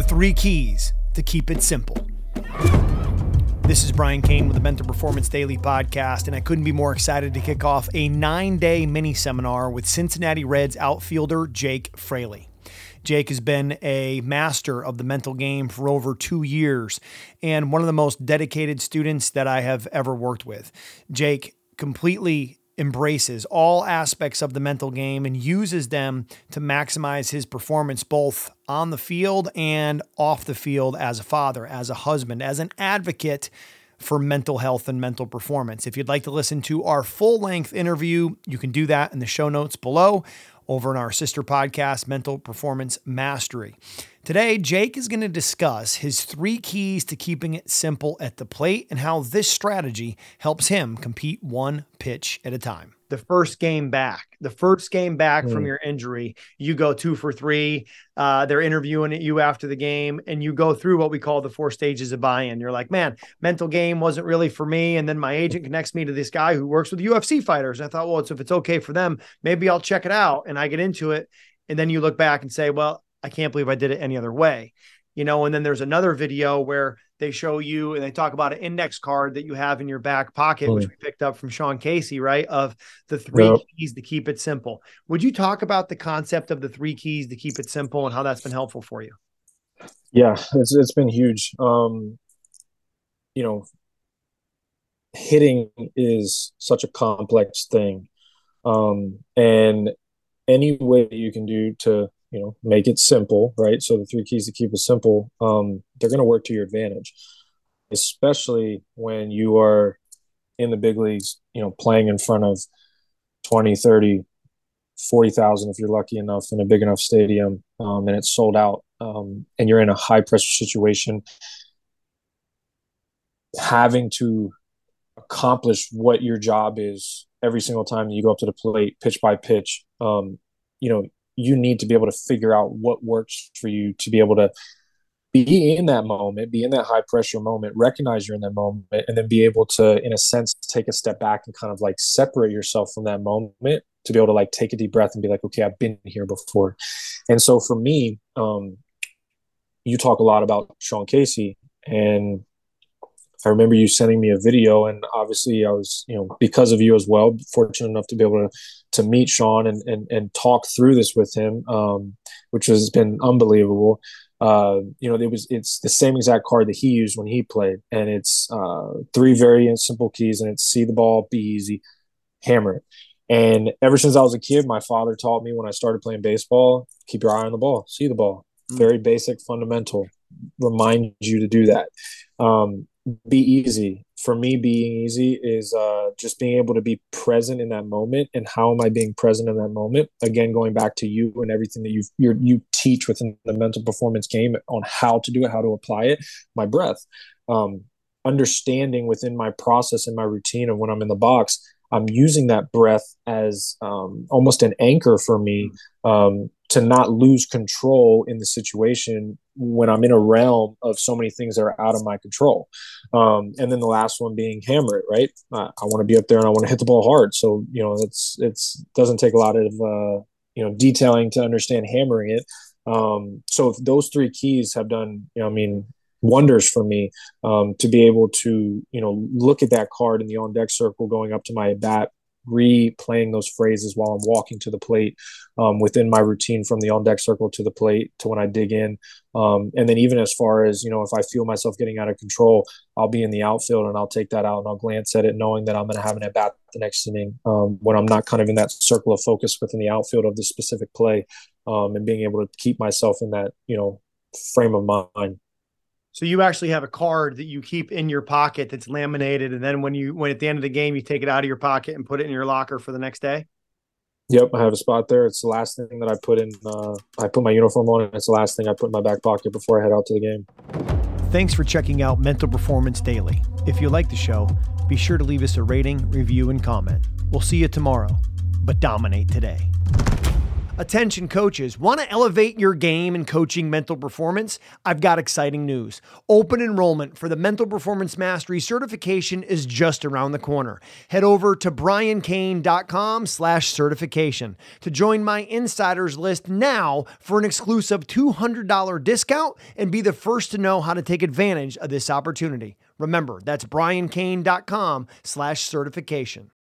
The three keys to keep it simple. This is Brian Cain with the Mental Performance Daily podcast, and I couldn't be more excited to kick off a nine day mini seminar with Cincinnati Reds outfielder Jake Fraley. Jake has been a master of the mental game for over two years and one of the most dedicated students that I have ever worked with. Jake completely embraces all aspects of the mental game and uses them to maximize his performance both on the field and off the field as a father, as a husband, as an advocate for mental health and mental performance. If you'd like to listen to our full length interview, you can do that in the show notes below over in our sister podcast, Mental Performance Mastery. Today, Jake is going to discuss his three keys to keeping it simple at the plate and how this strategy helps him compete one pitch at a time. The first game back, the first game back mm. from your injury, you go two for three. Uh, they're interviewing you after the game, and you go through what we call the four stages of buy in. You're like, man, mental game wasn't really for me. And then my agent connects me to this guy who works with UFC fighters. And I thought, well, if it's okay for them, maybe I'll check it out. And I get into it. And then you look back and say, well, I can't believe I did it any other way. You know, and then there's another video where they show you and they talk about an index card that you have in your back pocket, which we picked up from Sean Casey, right? Of the three yep. keys to keep it simple. Would you talk about the concept of the three keys to keep it simple and how that's been helpful for you? Yeah, it's it's been huge. Um, you know, hitting is such a complex thing. Um, and any way that you can do to you know make it simple right? So the three keys to keep it simple um, they're going to work to your advantage especially when you are in the big leagues you know playing in front of 20 30 40,000 if you're lucky enough in a big enough stadium um, and it's sold out um, and you're in a high pressure situation having to accomplish what your job is every single time you go up to the plate pitch by pitch um, you know you need to be able to figure out what works for you to be able to be in that moment, be in that high pressure moment, recognize you're in that moment, and then be able to, in a sense, take a step back and kind of like separate yourself from that moment to be able to like take a deep breath and be like, okay, I've been here before. And so for me, um, you talk a lot about Sean Casey, and I remember you sending me a video, and obviously I was, you know, because of you as well, fortunate enough to be able to to meet Sean and and, and talk through this with him, um, which has been unbelievable. Uh, you know, it was it's the same exact card that he used when he played, and it's uh, three very simple keys, and it's see the ball, be easy, hammer it. And ever since I was a kid, my father taught me when I started playing baseball, keep your eye on the ball, see the ball. Mm. Very basic, fundamental. Remind you to do that. Um, be easy. For me being easy is uh, just being able to be present in that moment. And how am i being present in that moment? Again going back to you and everything that you you teach within the mental performance game on how to do it how to apply it. My breath um, understanding within my process and my routine of when i'm in the box i'm using that breath as um, almost an anchor for me um, to not lose control in the situation when I'm in a realm of so many things that are out of my control. Um, and then the last one being hammer it, right? I, I want to be up there and I want to hit the ball hard. So, you know, it's, it's doesn't take a lot of, uh, you know, detailing to understand hammering it. Um, so if those three keys have done, you know, I mean, wonders for me um, to be able to, you know, look at that card in the on deck circle going up to my bat replaying those phrases while I'm walking to the plate um, within my routine from the on deck circle to the plate to when I dig in. Um, and then even as far as, you know, if I feel myself getting out of control, I'll be in the outfield and I'll take that out and I'll glance at it knowing that I'm going to have an at bat the next inning um, when I'm not kind of in that circle of focus within the outfield of the specific play um, and being able to keep myself in that, you know, frame of mind. So you actually have a card that you keep in your pocket that's laminated, and then when you when at the end of the game you take it out of your pocket and put it in your locker for the next day. Yep, I have a spot there. It's the last thing that I put in. Uh, I put my uniform on, and it's the last thing I put in my back pocket before I head out to the game. Thanks for checking out Mental Performance Daily. If you like the show, be sure to leave us a rating, review, and comment. We'll see you tomorrow, but dominate today. Attention coaches, want to elevate your game in coaching mental performance? I've got exciting news. Open enrollment for the Mental Performance Mastery certification is just around the corner. Head over to briancain.com slash certification to join my insiders list now for an exclusive $200 discount and be the first to know how to take advantage of this opportunity. Remember, that's briancain.com slash certification.